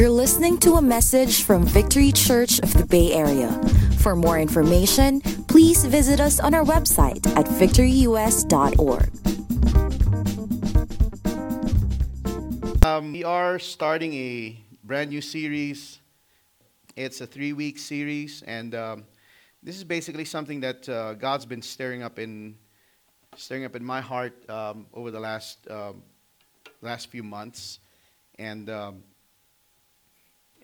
You're listening to a message from Victory Church of the Bay Area. For more information, please visit us on our website at victoryus.org. Um, we are starting a brand new series. It's a three week series, and um, this is basically something that uh, God's been stirring up in stirring up in my heart um, over the last um, last few months, and um,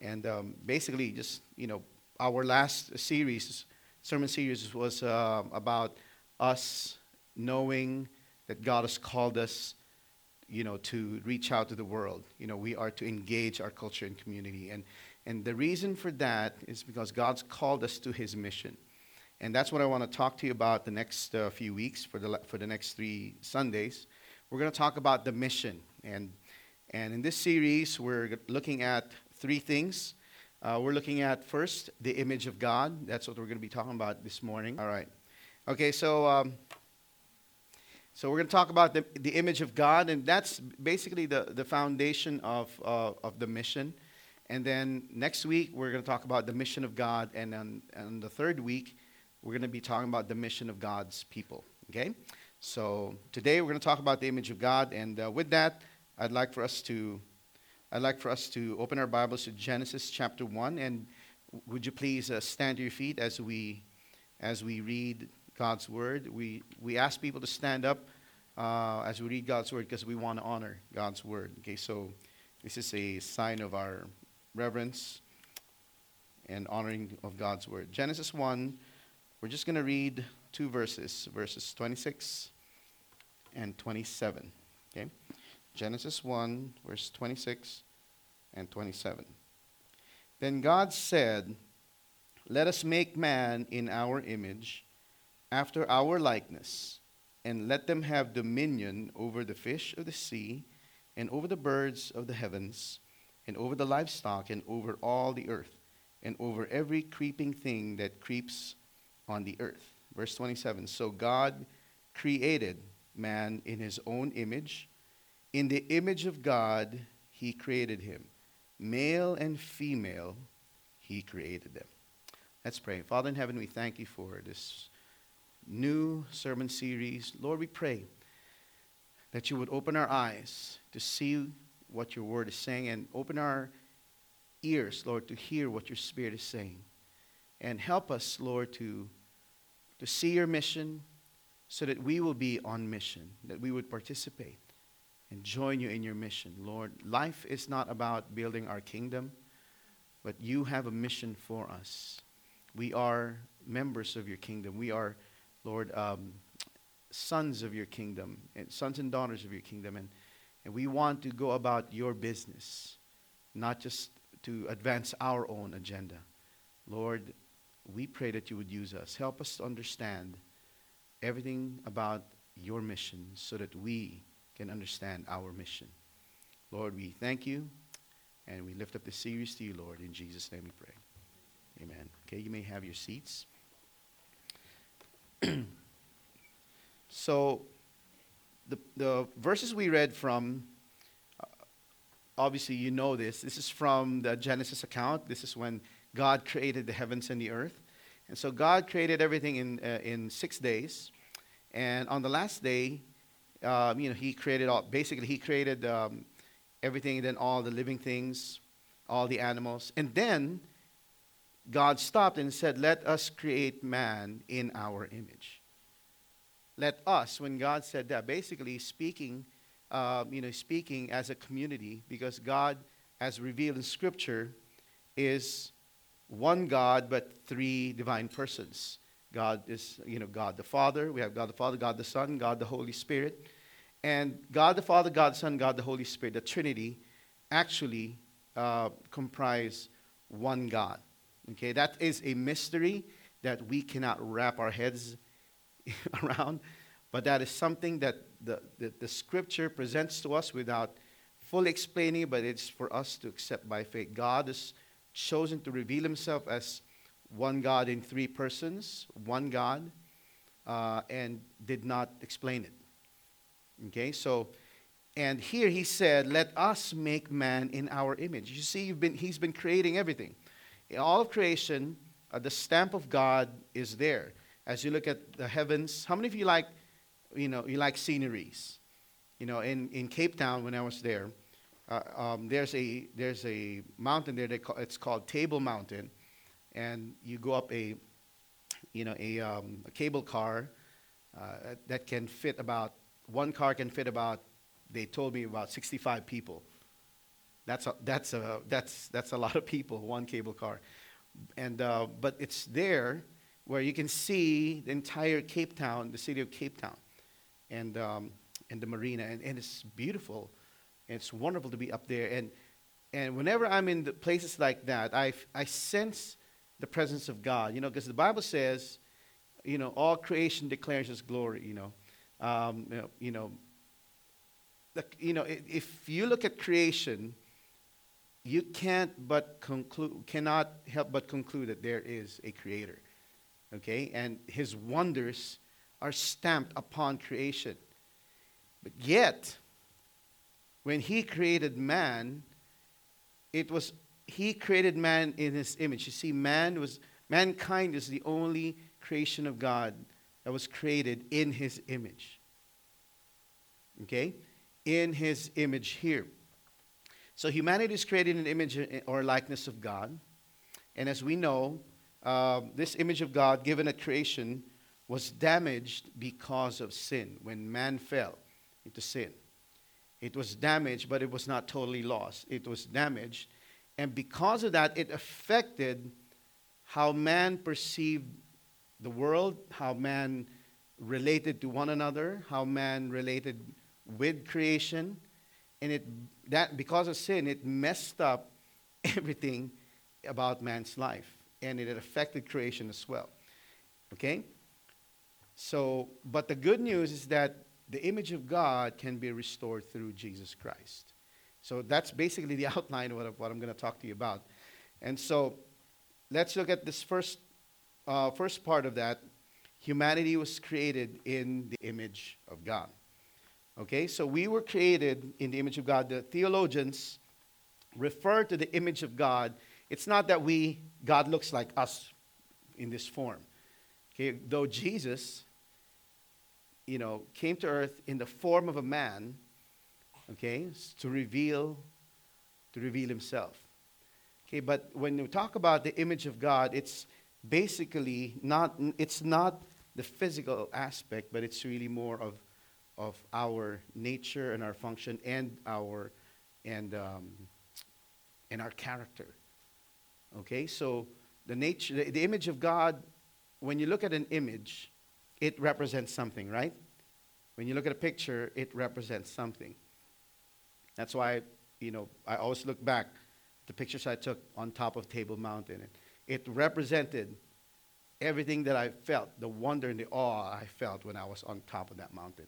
and um, basically just you know our last series sermon series was uh, about us knowing that God has called us you know, to reach out to the world. You know, we are to engage our culture and community. And, and the reason for that is because God's called us to his mission. And that's what I want to talk to you about the next uh, few weeks for the, for the next three Sundays. We're going to talk about the mission. And, and in this series, we're looking at three things. Uh, we're looking at first the image of God. That's what we're going to be talking about this morning. All right. Okay, so um, so we're going to talk about the, the image of God, and that's basically the, the foundation of, uh, of the mission. And then next week, we're going to talk about the mission of God, and on, on the third week, we're going to be talking about the mission of God's people. Okay? So today, we're going to talk about the image of God, and uh, with that, I'd like for us to I'd like for us to open our Bibles to Genesis chapter 1, and would you please uh, stand to your feet as we as we read God's word. We, we ask people to stand up uh, as we read God's word because we want to honor God's word. Okay, so this is a sign of our reverence and honoring of God's word. Genesis 1, we're just going to read two verses, verses 26 and 27. Okay? Genesis 1, verse 26 and 27. Then God said, Let us make man in our image after our likeness, and let them have dominion over the fish of the sea, and over the birds of the heavens, and over the livestock, and over all the earth, and over every creeping thing that creeps on the earth. Verse 27 So God created man in his own image. In the image of God, he created him. Male and female, he created them. Let's pray. Father in heaven, we thank you for this new sermon series. Lord, we pray that you would open our eyes to see what your word is saying and open our ears, Lord, to hear what your spirit is saying. And help us, Lord, to, to see your mission so that we will be on mission, that we would participate and join you in your mission. Lord, life is not about building our kingdom, but you have a mission for us. We are members of your kingdom. We are Lord, um, sons of your kingdom, and sons and daughters of your kingdom. And, and we want to go about your business, not just to advance our own agenda. Lord, we pray that you would use us. Help us to understand everything about your mission so that we can understand our mission. Lord, we thank you and we lift up this series to you, Lord. In Jesus' name we pray. Amen. Okay, you may have your seats. so, the, the verses we read from, uh, obviously, you know this. This is from the Genesis account. This is when God created the heavens and the earth. And so, God created everything in, uh, in six days. And on the last day, um, you know, He created all, basically, He created um, everything, then all the living things, all the animals. And then, God stopped and said, Let us create man in our image. Let us, when God said that, basically speaking, um, you know, speaking as a community, because God, as revealed in Scripture, is one God but three divine persons. God is, you know, God the Father. We have God the Father, God the Son, God the Holy Spirit. And God the Father, God the Son, God the Holy Spirit, the Trinity, actually uh, comprise one God. Okay, that is a mystery that we cannot wrap our heads around, but that is something that the, the, the scripture presents to us without fully explaining, but it's for us to accept by faith. God has chosen to reveal himself as one God in three persons, one God, uh, and did not explain it. Okay, so And here he said, Let us make man in our image. You see, you've been, he's been creating everything. In all of creation, uh, the stamp of God is there. As you look at the heavens, how many of you like, you know, you like sceneries? You know, in, in Cape Town when I was there, uh, um, there's a there's a mountain there. They call, it's called Table Mountain, and you go up a, you know, a, um, a cable car uh, that can fit about one car can fit about. They told me about 65 people. That's a, that's a that's that's a lot of people. One cable car, and uh, but it's there where you can see the entire Cape Town, the city of Cape Town, and um, and the marina, and, and it's beautiful. And it's wonderful to be up there. And, and whenever I'm in places like that, I, I sense the presence of God, you know, because the Bible says, you know, all creation declares His glory, you know. Um, you know, you know, you know, if you look at creation, you can't but conclude, cannot help but conclude that there is a creator. Okay? And his wonders are stamped upon creation. But yet, when he created man, it was he created man in his image. You see, man was mankind is the only creation of God that was created in his image. Okay? In his image here. So humanity is created in the image or likeness of God. And as we know, uh, this image of God given at creation was damaged because of sin when man fell into sin. It was damaged, but it was not totally lost. It was damaged. And because of that, it affected how man perceived the world, how man related to one another, how man related with creation. And it, that, because of sin, it messed up everything about man's life. And it affected creation as well. Okay? So, but the good news is that the image of God can be restored through Jesus Christ. So that's basically the outline of what, I'm going to talk to you about. And so let's look at this first, uh, first part of that. Humanity was created in the image of God. Okay, so we were created in the image of God. The theologians refer to the image of God. It's not that we, God looks like us in this form. Okay, though Jesus you know, came to earth in the form of a man, okay, to reveal, to reveal himself. Okay, but when you talk about the image of God, it's basically not, it's not the physical aspect, but it's really more of, of our nature and our function and our, and, um, and our character. Okay, so the nature, the, the image of God, when you look at an image, it represents something, right? When you look at a picture, it represents something. That's why, you know, I always look back the pictures I took on top of Table Mountain. It represented everything that I felt, the wonder and the awe I felt when I was on top of that mountain.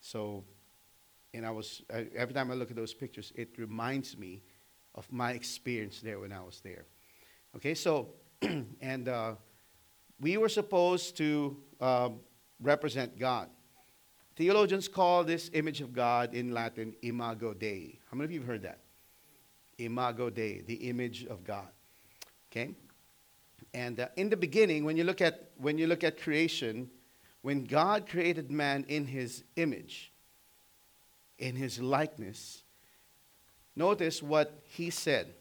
So, and I was, every time I look at those pictures, it reminds me of my experience there when I was there. Okay, so, and uh, we were supposed to uh, represent God. Theologians call this image of God in Latin imago Dei. How many of you have heard that? Imago Dei, the image of God. Okay? And uh, in the beginning, when you look at when you look at creation, when God created man in his image, in his likeness, notice what he said.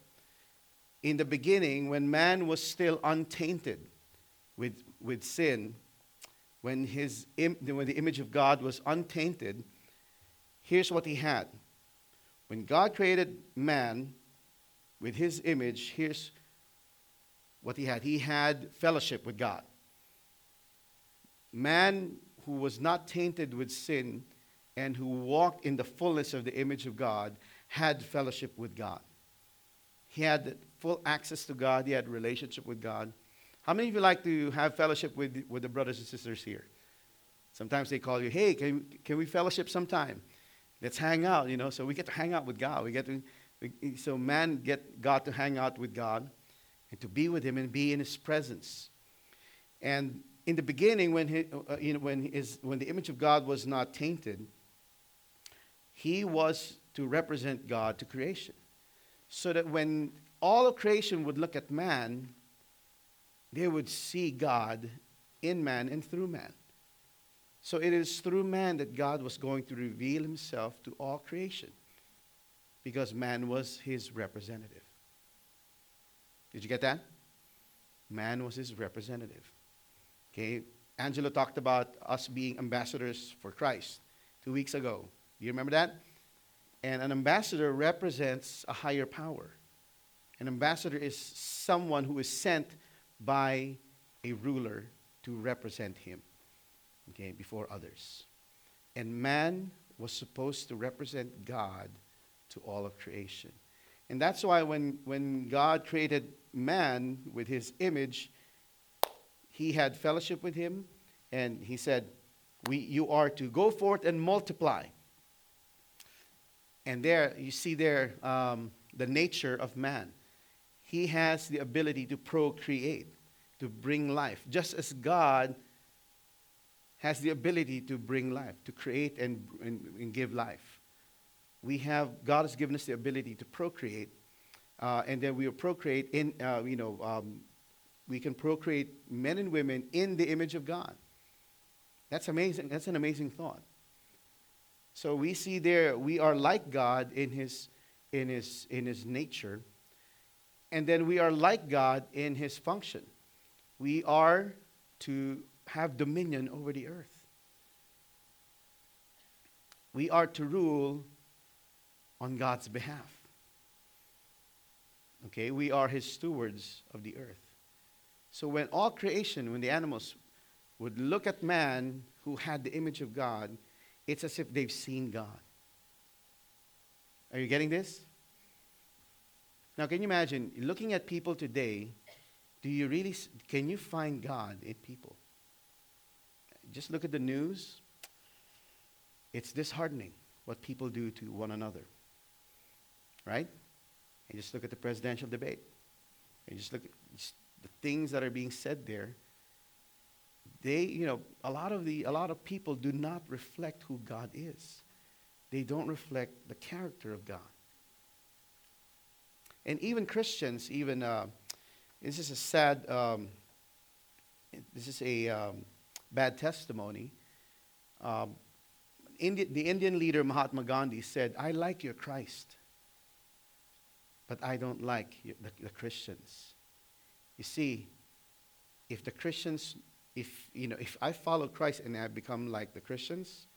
In the beginning, when man was still untainted with, with sin, when, his when the image of God was untainted, here's what he had. When God created man with his image, here's what he had. He had fellowship with God. Man who was not tainted with sin and who walked in the fullness of the image of God had fellowship with God. He had full access to God, he had relationship with God. How many of you like to have fellowship with, with the brothers and sisters here? Sometimes they call you, hey, can, can we fellowship sometime? Let's hang out, you know. So we get to hang out with God. We get to, we, so man get God to hang out with God and to be with Him and be in His presence. And in the beginning, when, he, uh, you know, when, his, when the image of God was not tainted, He was to represent God to creation. So that when all of creation would look at man, they would see God in man and through man. So it is through man that God was going to reveal himself to all creation because man was his representative. Did you get that? Man was his representative. Okay, Angelo talked about us being ambassadors for Christ two weeks ago. Do you remember that? And an ambassador represents a higher power. An ambassador is someone who is sent by a ruler to represent him okay, before others. And man was supposed to represent God to all of creation. And that's why when, when God created man with his image, he had fellowship with him, and he said, we, You are to go forth and multiply. And there, you see there um, the nature of man. He has the ability to procreate, to bring life, just as God has the ability to bring life, to create and, and, and give life. We have, God has given us the ability to procreate, uh, and then we will procreate in, uh, you know, um, we can procreate men and women in the image of God. That's amazing. That's an amazing thought. So we see there we are like God in his in his in his nature. And then we are like God in his function. We are to have dominion over the earth. We are to rule on God's behalf. Okay, we are his stewards of the earth. So when all creation, when the animals would look at man who had the image of God, it's as if they've seen God. Are you getting this? Now, can you imagine looking at people today? Do you really, can you find God in people? Just look at the news. It's disheartening what people do to one another. Right? And just look at the presidential debate. And just look at just the things that are being said there, they, you know, a lot of the a lot of people do not reflect who God is. They don't reflect the character of God. And even Christians, even uh, this is a sad, um, this is a um, bad testimony. Um, Indi- the Indian leader Mahatma Gandhi said, "I like your Christ, but I don't like the, the Christians." You see, if the Christians, if, you know, if I follow Christ and I become like the Christians,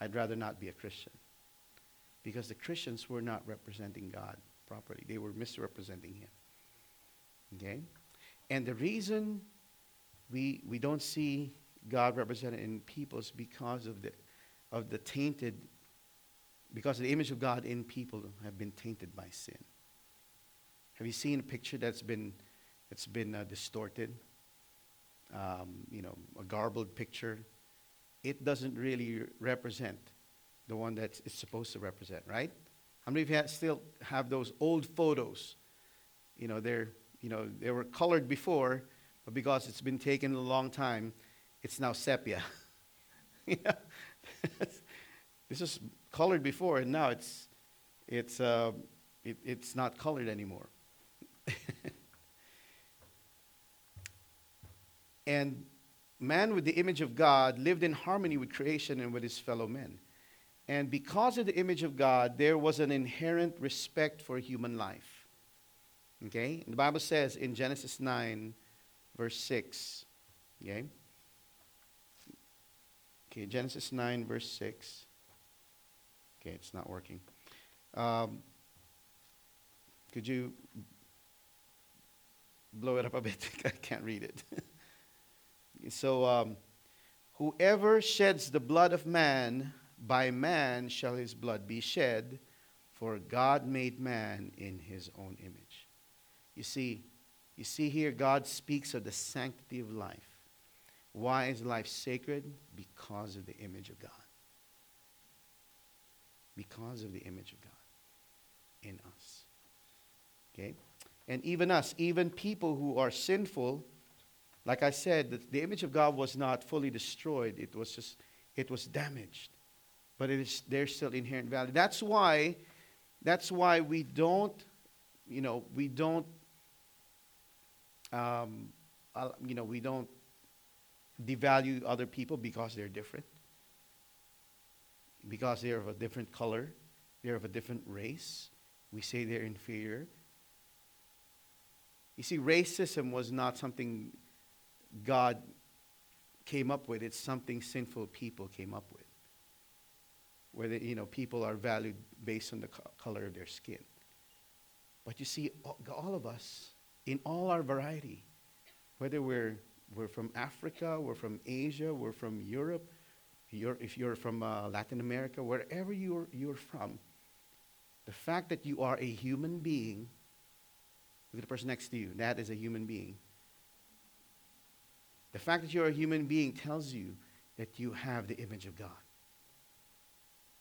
I'd rather not be a Christian. Because the Christians were not representing God properly, they were misrepresenting Him. Okay? And the reason we, we don't see God represented in people is because of the, of the tainted, because the image of God in people have been tainted by sin. Have you seen a picture that's been it's been uh, distorted, um, you know, a garbled picture. It doesn't really represent the one that it's supposed to represent, right? How many of you still have those old photos? You know, they're, you know, they were colored before, but because it's been taken a long time, it's now sepia. this is colored before, and now it's, it's, uh, it, it's not colored anymore. And man, with the image of God, lived in harmony with creation and with his fellow men. And because of the image of God, there was an inherent respect for human life. Okay? And the Bible says in Genesis 9, verse 6. Okay? Okay, Genesis 9, verse 6. Okay, it's not working. Um, could you blow it up a bit? I can't read it. So, um, whoever sheds the blood of man, by man shall his blood be shed, for God made man in his own image. You see, you see here, God speaks of the sanctity of life. Why is life sacred? Because of the image of God. Because of the image of God in us. Okay? And even us, even people who are sinful, like I said, the, the image of God was not fully destroyed, it was just, it was damaged. But it is there's still inherent value. That's why that's why we don't, you know, we don't um, you know, we don't devalue other people because they're different. Because they're of a different color, they're of a different race. We say they're inferior. You see, racism was not something God came up with, it's something sinful people came up with. Where you know, people are valued based on the co- color of their skin. But you see, all of us, in all our variety, whether we're, we're from Africa, we're from Asia, we're from Europe, you're, if you're from uh, Latin America, wherever you're, you're from, the fact that you are a human being, look at the person next to you, that is a human being. The fact that you're a human being tells you that you have the image of God.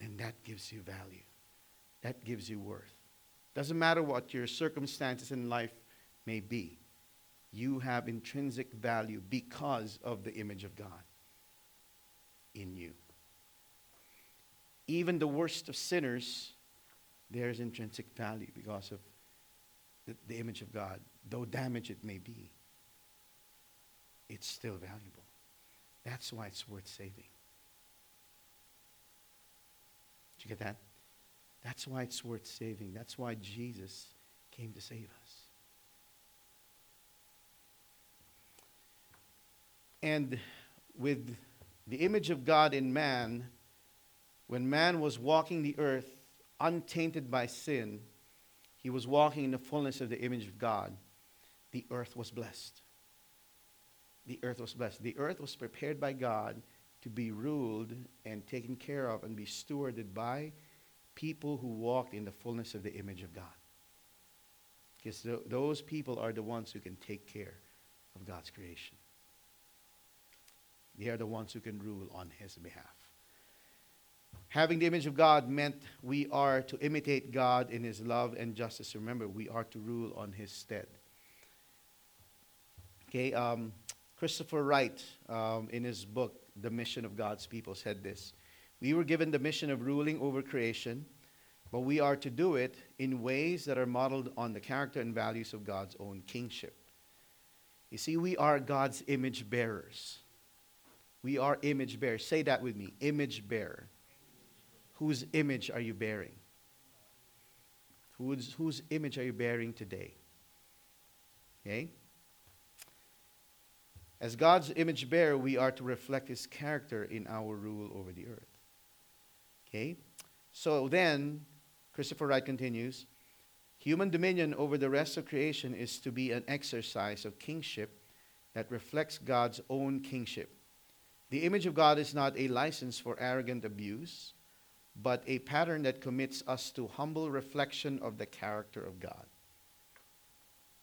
And that gives you value. That gives you worth. Doesn't matter what your circumstances in life may be, you have intrinsic value because of the image of God in you. Even the worst of sinners, there's intrinsic value because of the, the image of God, though damaged it may be it's still valuable. That's why it's worth saving. Did you get that? That's why it's worth saving. That's why Jesus came to save us. And with the image of God in man, when man was walking the earth untainted by sin, he was walking in the fullness of the image of God. The earth was blessed the earth was blessed. The earth was prepared by God to be ruled and taken care of and be stewarded by people who walked in the fullness of the image of God. Because th- those people are the ones who can take care of God's creation. They are the ones who can rule on his behalf. Having the image of God meant we are to imitate God in his love and justice. Remember, we are to rule on his stead. Okay, um, Christopher Wright, um, in his book, The Mission of God's People, said this We were given the mission of ruling over creation, but we are to do it in ways that are modeled on the character and values of God's own kingship. You see, we are God's image bearers. We are image bearers. Say that with me image bearer. Whose image are you bearing? Whose, whose image are you bearing today? Okay? As God's image bearer, we are to reflect his character in our rule over the earth. Okay? So then, Christopher Wright continues human dominion over the rest of creation is to be an exercise of kingship that reflects God's own kingship. The image of God is not a license for arrogant abuse, but a pattern that commits us to humble reflection of the character of God.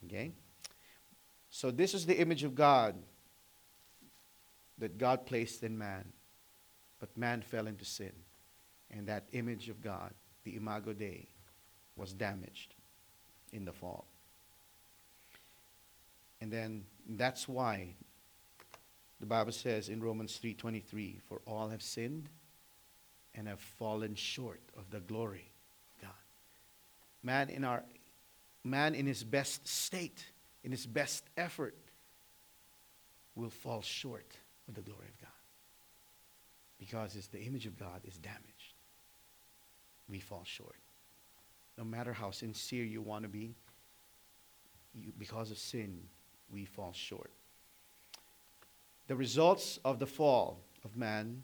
Okay? So, this is the image of God that God placed in man. But man fell into sin. And that image of God, the imago Dei, was damaged in the fall. And then that's why the Bible says in Romans 3:23, for all have sinned and have fallen short of the glory of God. Man in our man in his best state, in his best effort, will fall short of the glory of God. Because it's the image of God is damaged. We fall short. No matter how sincere you want to be, you, because of sin, we fall short. The results of the fall of man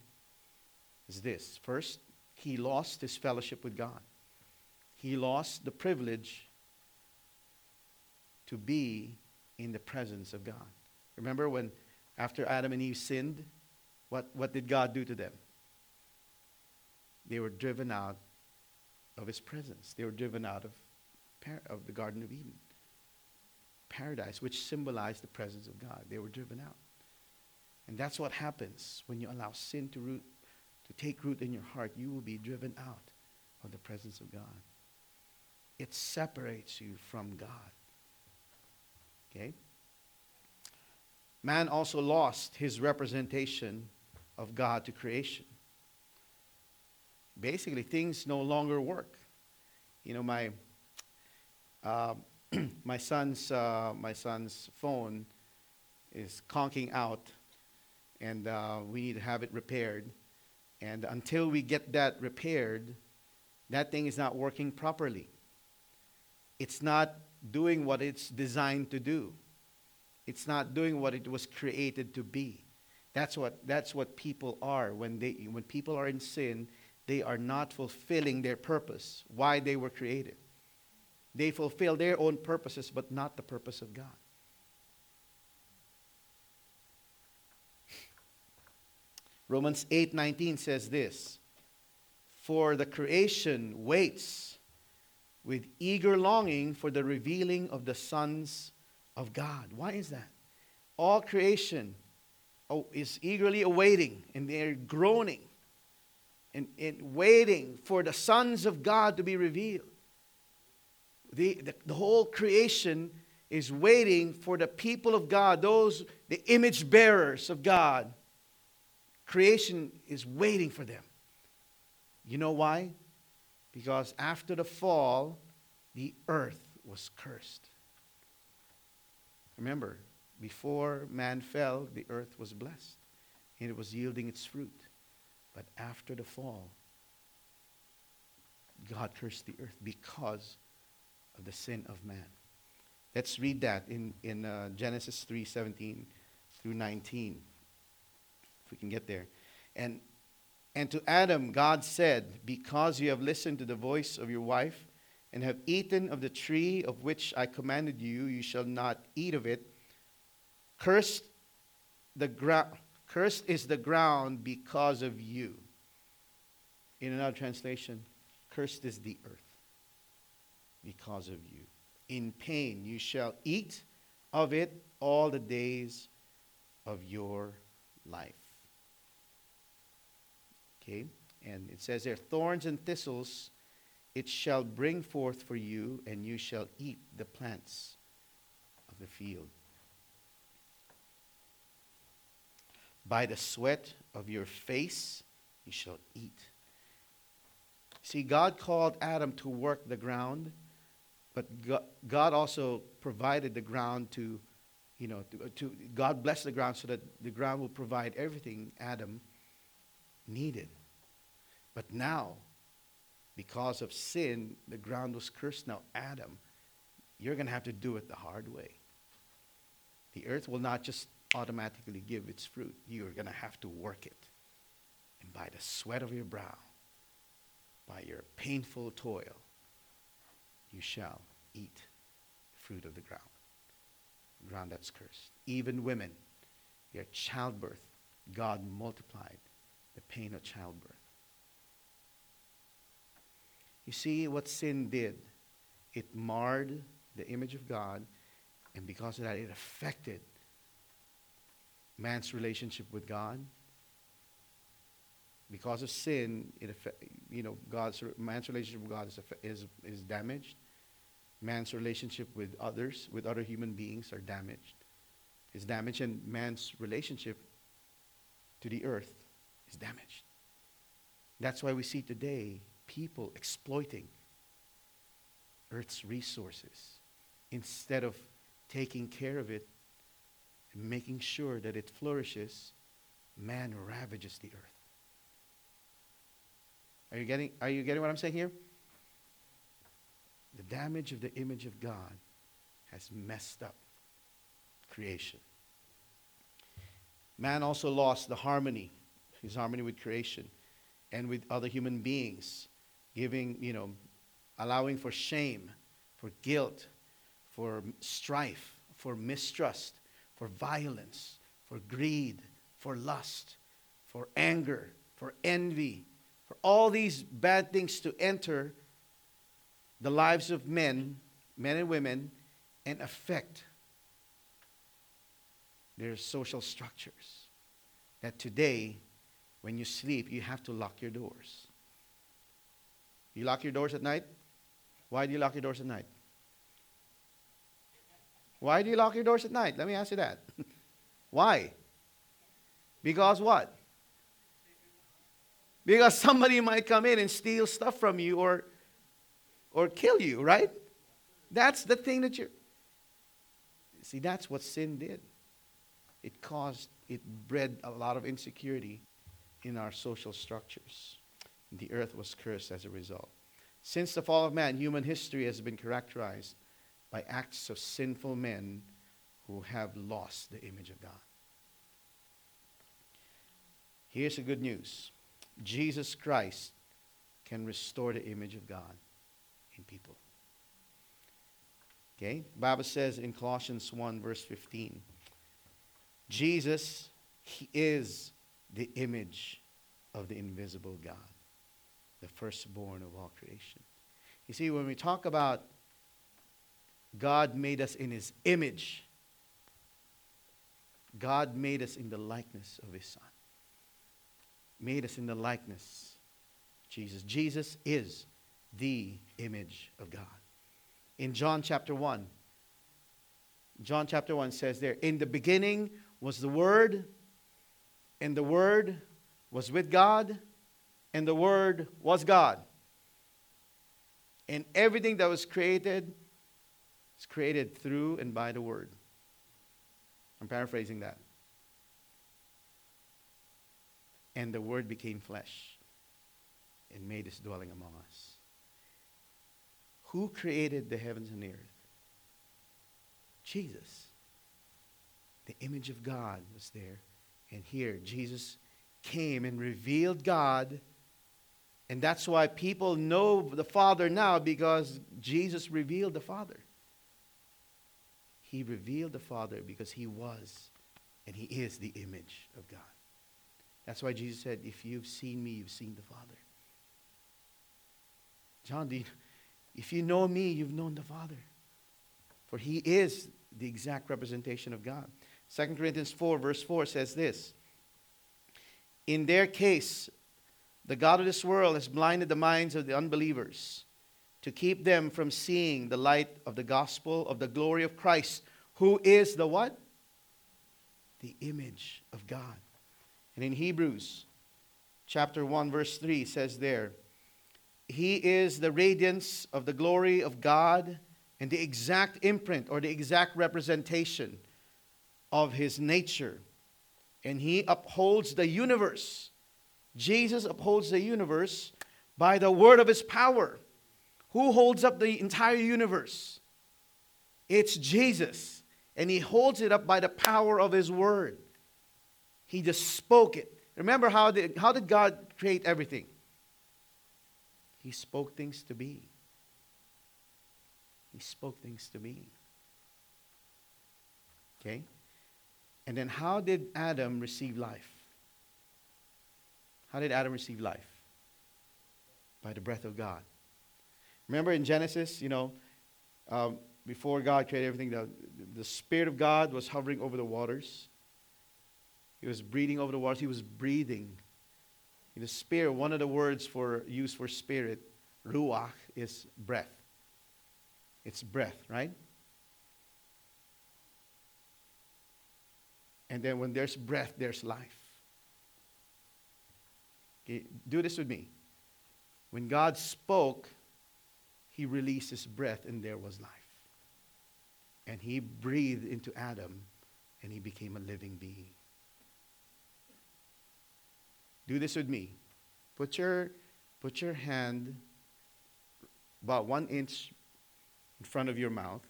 is this. First, he lost his fellowship with God. He lost the privilege to be in the presence of God. Remember when after Adam and Eve sinned, what, what did God do to them? They were driven out of his presence. They were driven out of, of the Garden of Eden. Paradise, which symbolized the presence of God. They were driven out. And that's what happens when you allow sin to root to take root in your heart. You will be driven out of the presence of God. It separates you from God. Okay? Man also lost his representation of God to creation. basically things no longer work. You know, my uh, my son's uh, my son's phone is conking out, and uh, we need to have it repaired. And until we get that repaired, that thing is not working properly. It's not doing what it's designed to do. It's not doing what it was created to be. That's what, that's what people are. When, they, when people are in sin, they are not fulfilling their purpose, why they were created. They fulfill their own purposes, but not the purpose of God. Romans 8:19 says this, "For the creation waits with eager longing for the revealing of the sons of God." Why is that? All creation oh, is eagerly awaiting and they're groaning and, and waiting for the sons of God to be revealed. The, the, the whole creation is waiting for the people of God, those, the image bearers of God, Creation is waiting for them. You know why? Because after the fall, the earth was cursed. Remember, before man fell, the earth was blessed and it was yielding its fruit. But after the fall, God cursed the earth because of the sin of man. Let's read that in, in uh, Genesis 3 17 through 19 if we can get there. And, and to Adam, God said, Because you have listened to the voice of your wife and have eaten of the tree of which I commanded you, you shall not eat of it. Cursed, the gra- cursed is the ground because of you. In another translation, cursed is the earth because of you. In pain you shall eat of it all the days of your life. Okay? And it says there, thorns and thistles it shall bring forth for you, and you shall eat the plants of the field. By the sweat of your face you shall eat. See, God called Adam to work the ground, but God also provided the ground to, you know, to, to God blessed the ground so that the ground will provide everything Adam needed. But now, because of sin, the ground was cursed. Now, Adam, you're going to have to do it the hard way. The earth will not just automatically give its fruit, you're going to have to work it. And by the sweat of your brow, by your painful toil, you shall eat fruit of the ground, ground that's cursed. Even women, your childbirth, God multiplied the pain of childbirth. You see what sin did? It marred the image of God, and because of that, it affected man's relationship with God. Because of sin, it you know God's man's relationship with God is, is, is damaged. Man's relationship with others, with other human beings, are damaged. Is damaged, and man's relationship to the earth is damaged. That's why we see today people exploiting Earth's resources instead of taking care of it and making sure that it flourishes, man ravages the earth. Are you getting, are you getting what I'm saying here? The damage of the image of God has messed up creation. Man also lost the harmony, his harmony with creation and with other human beings giving, you know, allowing for shame, for guilt, for strife, for mistrust, for violence, for greed, for lust, for anger, for envy, for all these bad things to enter the lives of men, men and women, and affect their social structures. That today, when you sleep, you have to lock your doors. You lock your doors at night? Why do you lock your doors at night? Why do you lock your doors at night? Let me ask you that. Why? Because what? because somebody might come in and steal stuff from you or, or kill you, right? That's the thing that you're. See, that's what sin did. It caused, it bred a lot of insecurity in our social structures. The earth was cursed as a result. Since the fall of man, human history has been characterized by acts of sinful men who have lost the image of God. Here's the good news Jesus Christ can restore the image of God in people. Okay? The Bible says in Colossians 1, verse 15, Jesus, He is the image of the invisible God, the firstborn of all creation. You see, when we talk about God made us in His image, God made us in the likeness of His Son. Made us in the likeness Jesus. Jesus is the image of God. In John chapter 1, John chapter 1 says there, In the beginning was the Word, and the Word was with God, and the Word was God. And everything that was created is created through and by the Word. I'm paraphrasing that. And the Word became flesh and made his dwelling among us. Who created the heavens and the earth? Jesus. The image of God was there. And here, Jesus came and revealed God. And that's why people know the Father now because Jesus revealed the Father. He revealed the Father because he was and he is the image of God. That's why Jesus said, If you've seen me, you've seen the Father. John, you, if you know me, you've known the Father. For he is the exact representation of God. 2 Corinthians 4, verse 4 says this In their case, the God of this world has blinded the minds of the unbelievers to keep them from seeing the light of the gospel of the glory of Christ, who is the what? The image of God. And in Hebrews chapter 1 verse 3 says there, he is the radiance of the glory of God and the exact imprint or the exact representation of his nature. And he upholds the universe. Jesus upholds the universe by the word of his power. Who holds up the entire universe? It's Jesus. And he holds it up by the power of his word. He just spoke it. Remember how did, how did God create everything? He spoke things to be. He spoke things to be. Okay? And then how did Adam receive life? How did Adam receive life? By the breath of God. Remember in Genesis, you know, um, before God created everything, the, the Spirit of God was hovering over the waters. He was breathing over the waters. He was breathing. In The Spirit, one of the words for used for spirit, ruach, is breath. It's breath, right? And then when there's breath, there's life. Okay, do this with me. When God spoke, he released his breath and there was life. And he breathed into Adam and he became a living being. Do this with me. Put your, put your hand about one inch in front of your mouth.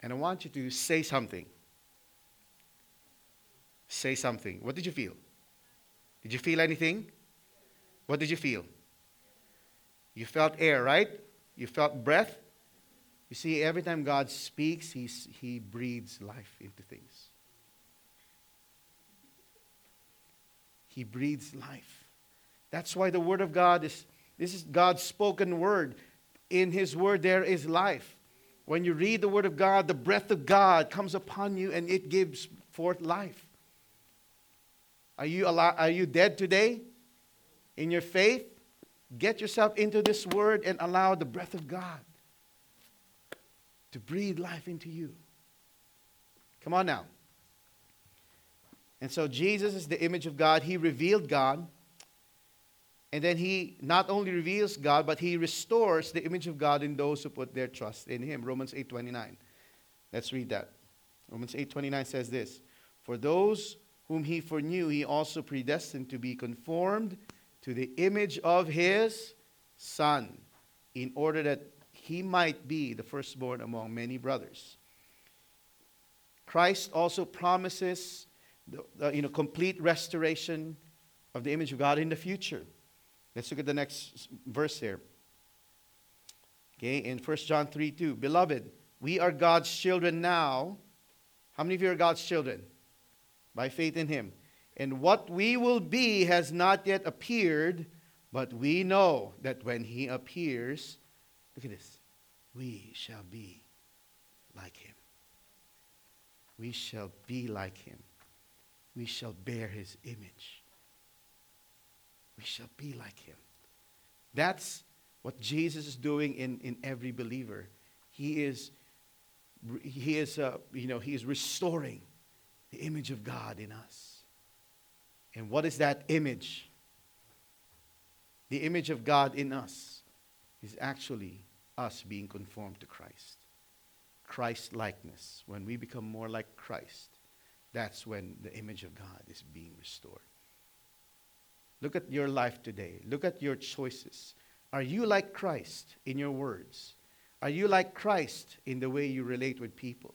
And I want you to say something. Say something. What did you feel? Did you feel anything? What did you feel? You felt air, right? You felt breath. You see, every time God speaks, he's, He breathes life into things. He breathes life. That's why the Word of God is this is God's spoken word. In His word, there is life. When you read the Word of God, the breath of God comes upon you and it gives forth life. Are you, alive, are you dead today in your faith? Get yourself into this Word and allow the breath of God to breathe life into you. Come on now. And so Jesus is the image of God. He revealed God. And then he not only reveals God, but he restores the image of God in those who put their trust in him. Romans 8:29. Let's read that. Romans 8:29 says this, "For those whom he foreknew, he also predestined to be conformed to the image of his son, in order that he might be the firstborn among many brothers." Christ also promises the, the, you know, complete restoration of the image of God in the future. Let's look at the next verse here. Okay, in 1 John 3 2. Beloved, we are God's children now. How many of you are God's children? By faith in Him. And what we will be has not yet appeared, but we know that when He appears, look at this, we shall be like Him. We shall be like Him. We shall bear His image we shall be like him. That's what Jesus is doing in, in every believer. He is, he is, uh, you know, he is restoring the image of God in us. And what is that image? The image of God in us is actually us being conformed to Christ. Christ likeness. When we become more like Christ, that's when the image of God is being restored. Look at your life today. Look at your choices. Are you like Christ in your words? Are you like Christ in the way you relate with people?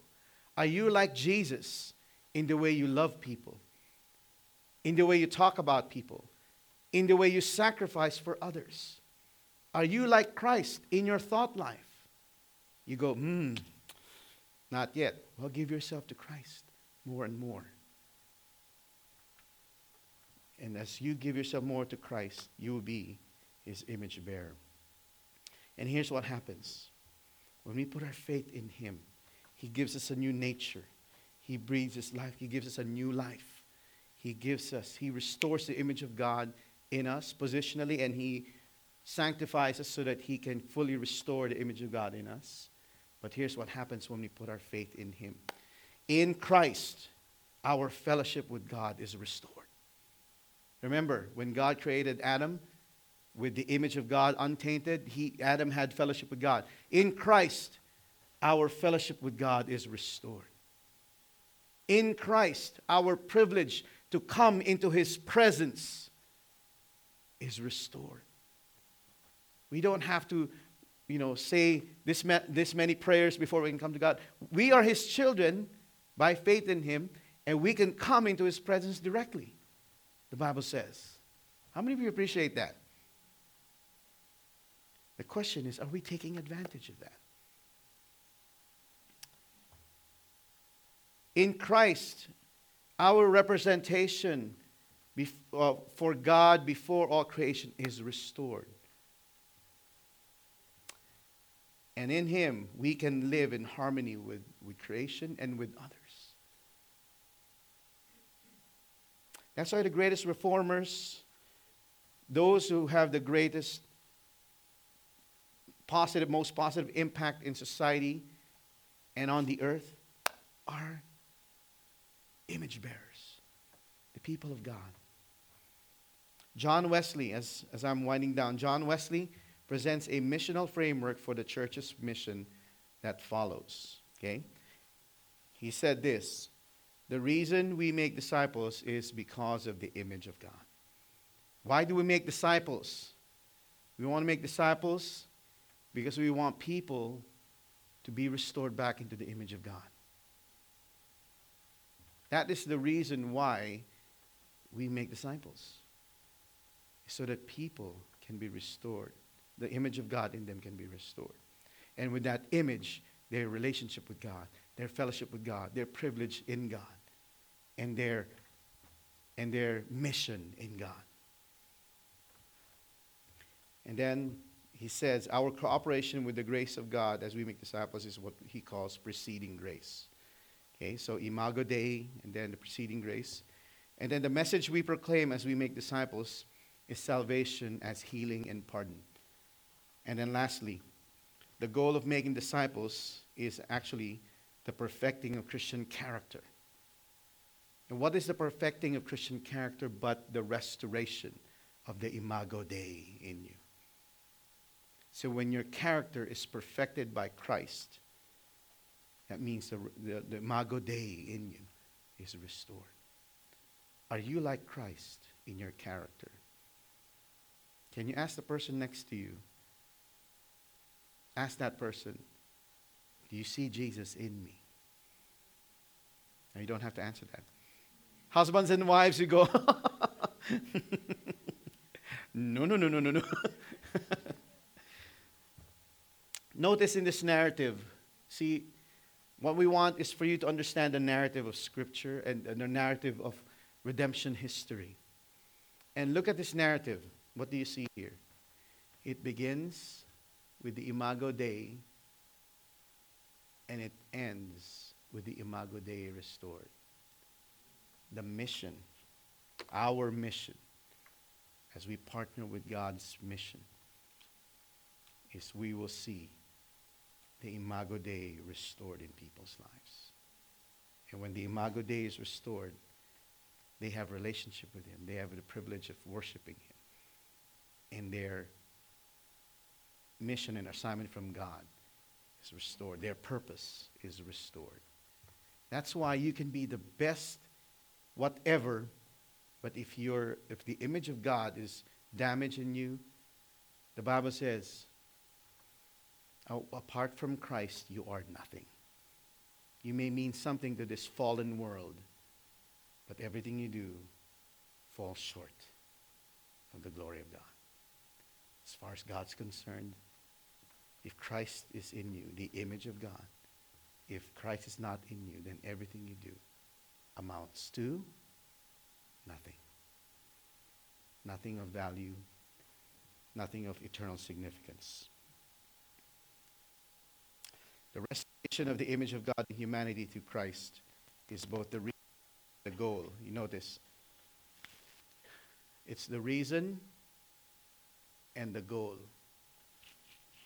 Are you like Jesus in the way you love people? In the way you talk about people? In the way you sacrifice for others? Are you like Christ in your thought life? You go, hmm, not yet. Well, give yourself to Christ more and more. And as you give yourself more to Christ, you will be his image bearer. And here's what happens when we put our faith in him, he gives us a new nature. He breathes his life. He gives us a new life. He gives us, he restores the image of God in us positionally, and he sanctifies us so that he can fully restore the image of God in us. But here's what happens when we put our faith in him. In Christ, our fellowship with God is restored. Remember, when God created Adam with the image of God untainted, he, Adam had fellowship with God. In Christ, our fellowship with God is restored. In Christ, our privilege to come into his presence is restored. We don't have to, you know, say this, ma- this many prayers before we can come to God. We are his children by faith in him, and we can come into his presence directly the Bible says. How many of you appreciate that? The question is are we taking advantage of that? In Christ, our representation uh, for God before all creation is restored. And in Him, we can live in harmony with, with creation and with others. That's why the greatest reformers, those who have the greatest positive, most positive impact in society and on the earth, are image bearers, the people of God. John Wesley, as, as I'm winding down, John Wesley presents a missional framework for the church's mission that follows. Okay? He said this the reason we make disciples is because of the image of God. Why do we make disciples? We want to make disciples because we want people to be restored back into the image of God. That is the reason why we make disciples, so that people can be restored. The image of God in them can be restored. And with that image, their relationship with God, their fellowship with God, their privilege in God and their, and their mission in God. And then he says, Our cooperation with the grace of God as we make disciples is what he calls preceding grace. Okay, so Imago Dei, and then the preceding grace. And then the message we proclaim as we make disciples is salvation as healing and pardon. And then lastly, the goal of making disciples is actually the perfecting of Christian character. And what is the perfecting of Christian character but the restoration of the imago Dei in you. So when your character is perfected by Christ, that means the, the, the imago Dei in you is restored. Are you like Christ in your character? Can you ask the person next to you? Ask that person, do you see Jesus in me? Now you don't have to answer that. Husbands and wives, you go, no, no, no, no, no, no. Notice in this narrative, see, what we want is for you to understand the narrative of Scripture and, and the narrative of redemption history. And look at this narrative. What do you see here? It begins with the Imago Dei and it ends with the Imago Dei restored. The mission, our mission, as we partner with God's mission, is we will see the Imago Dei restored in people's lives. And when the Imago Dei is restored, they have relationship with Him. They have the privilege of worshiping Him. And their mission and assignment from God is restored. Their purpose is restored. That's why you can be the best whatever, but if you're, if the image of God is damaged in you, the Bible says, Oh, apart from Christ, you are nothing. You may mean something to this fallen world, but everything you do falls short of the glory of God. As far as God's concerned, if Christ is in you, the image of God, if Christ is not in you, then everything you do amounts to nothing. Nothing of value, nothing of eternal significance. The restoration of the image of God in humanity through Christ is both the reason the goal. You notice, it's the reason and the goal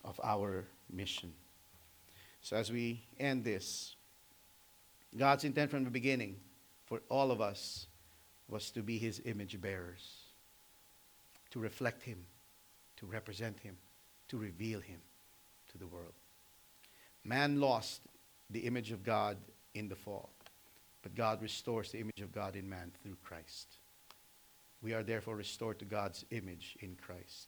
of our mission. So as we end this, God's intent from the beginning for all of us was to be his image bearers, to reflect him, to represent him, to reveal him to the world. Man lost the image of God in the fall, but God restores the image of God in man through Christ. We are therefore restored to God's image in Christ.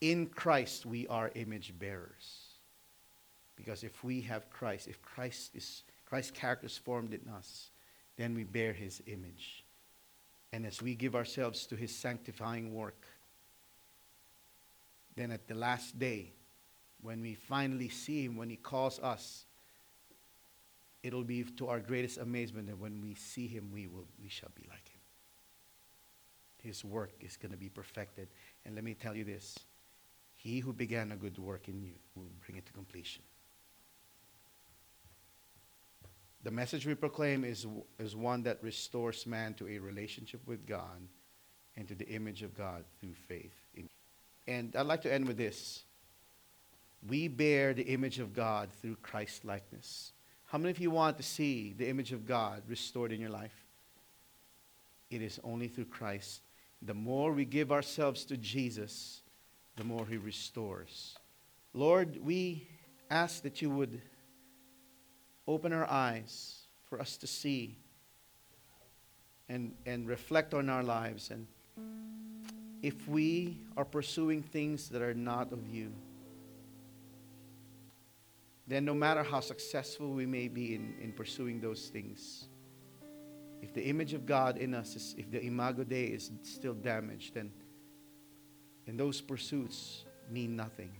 In Christ, we are image bearers. Because if we have Christ, if Christ is Christ's character is formed in us, then we bear his image. And as we give ourselves to his sanctifying work, then at the last day, when we finally see him, when he calls us, it'll be to our greatest amazement that when we see him, we, will, we shall be like him. His work is going to be perfected. And let me tell you this He who began a good work in you will bring it to completion. The message we proclaim is, is one that restores man to a relationship with God and to the image of God through faith. And I'd like to end with this. We bear the image of God through Christ likeness. How many of you want to see the image of God restored in your life? It is only through Christ. The more we give ourselves to Jesus, the more He restores. Lord, we ask that you would open our eyes for us to see and, and reflect on our lives. And if we are pursuing things that are not of you, then no matter how successful we may be in, in pursuing those things, if the image of God in us is, if the imago Dei is still damaged, then, then those pursuits mean nothing.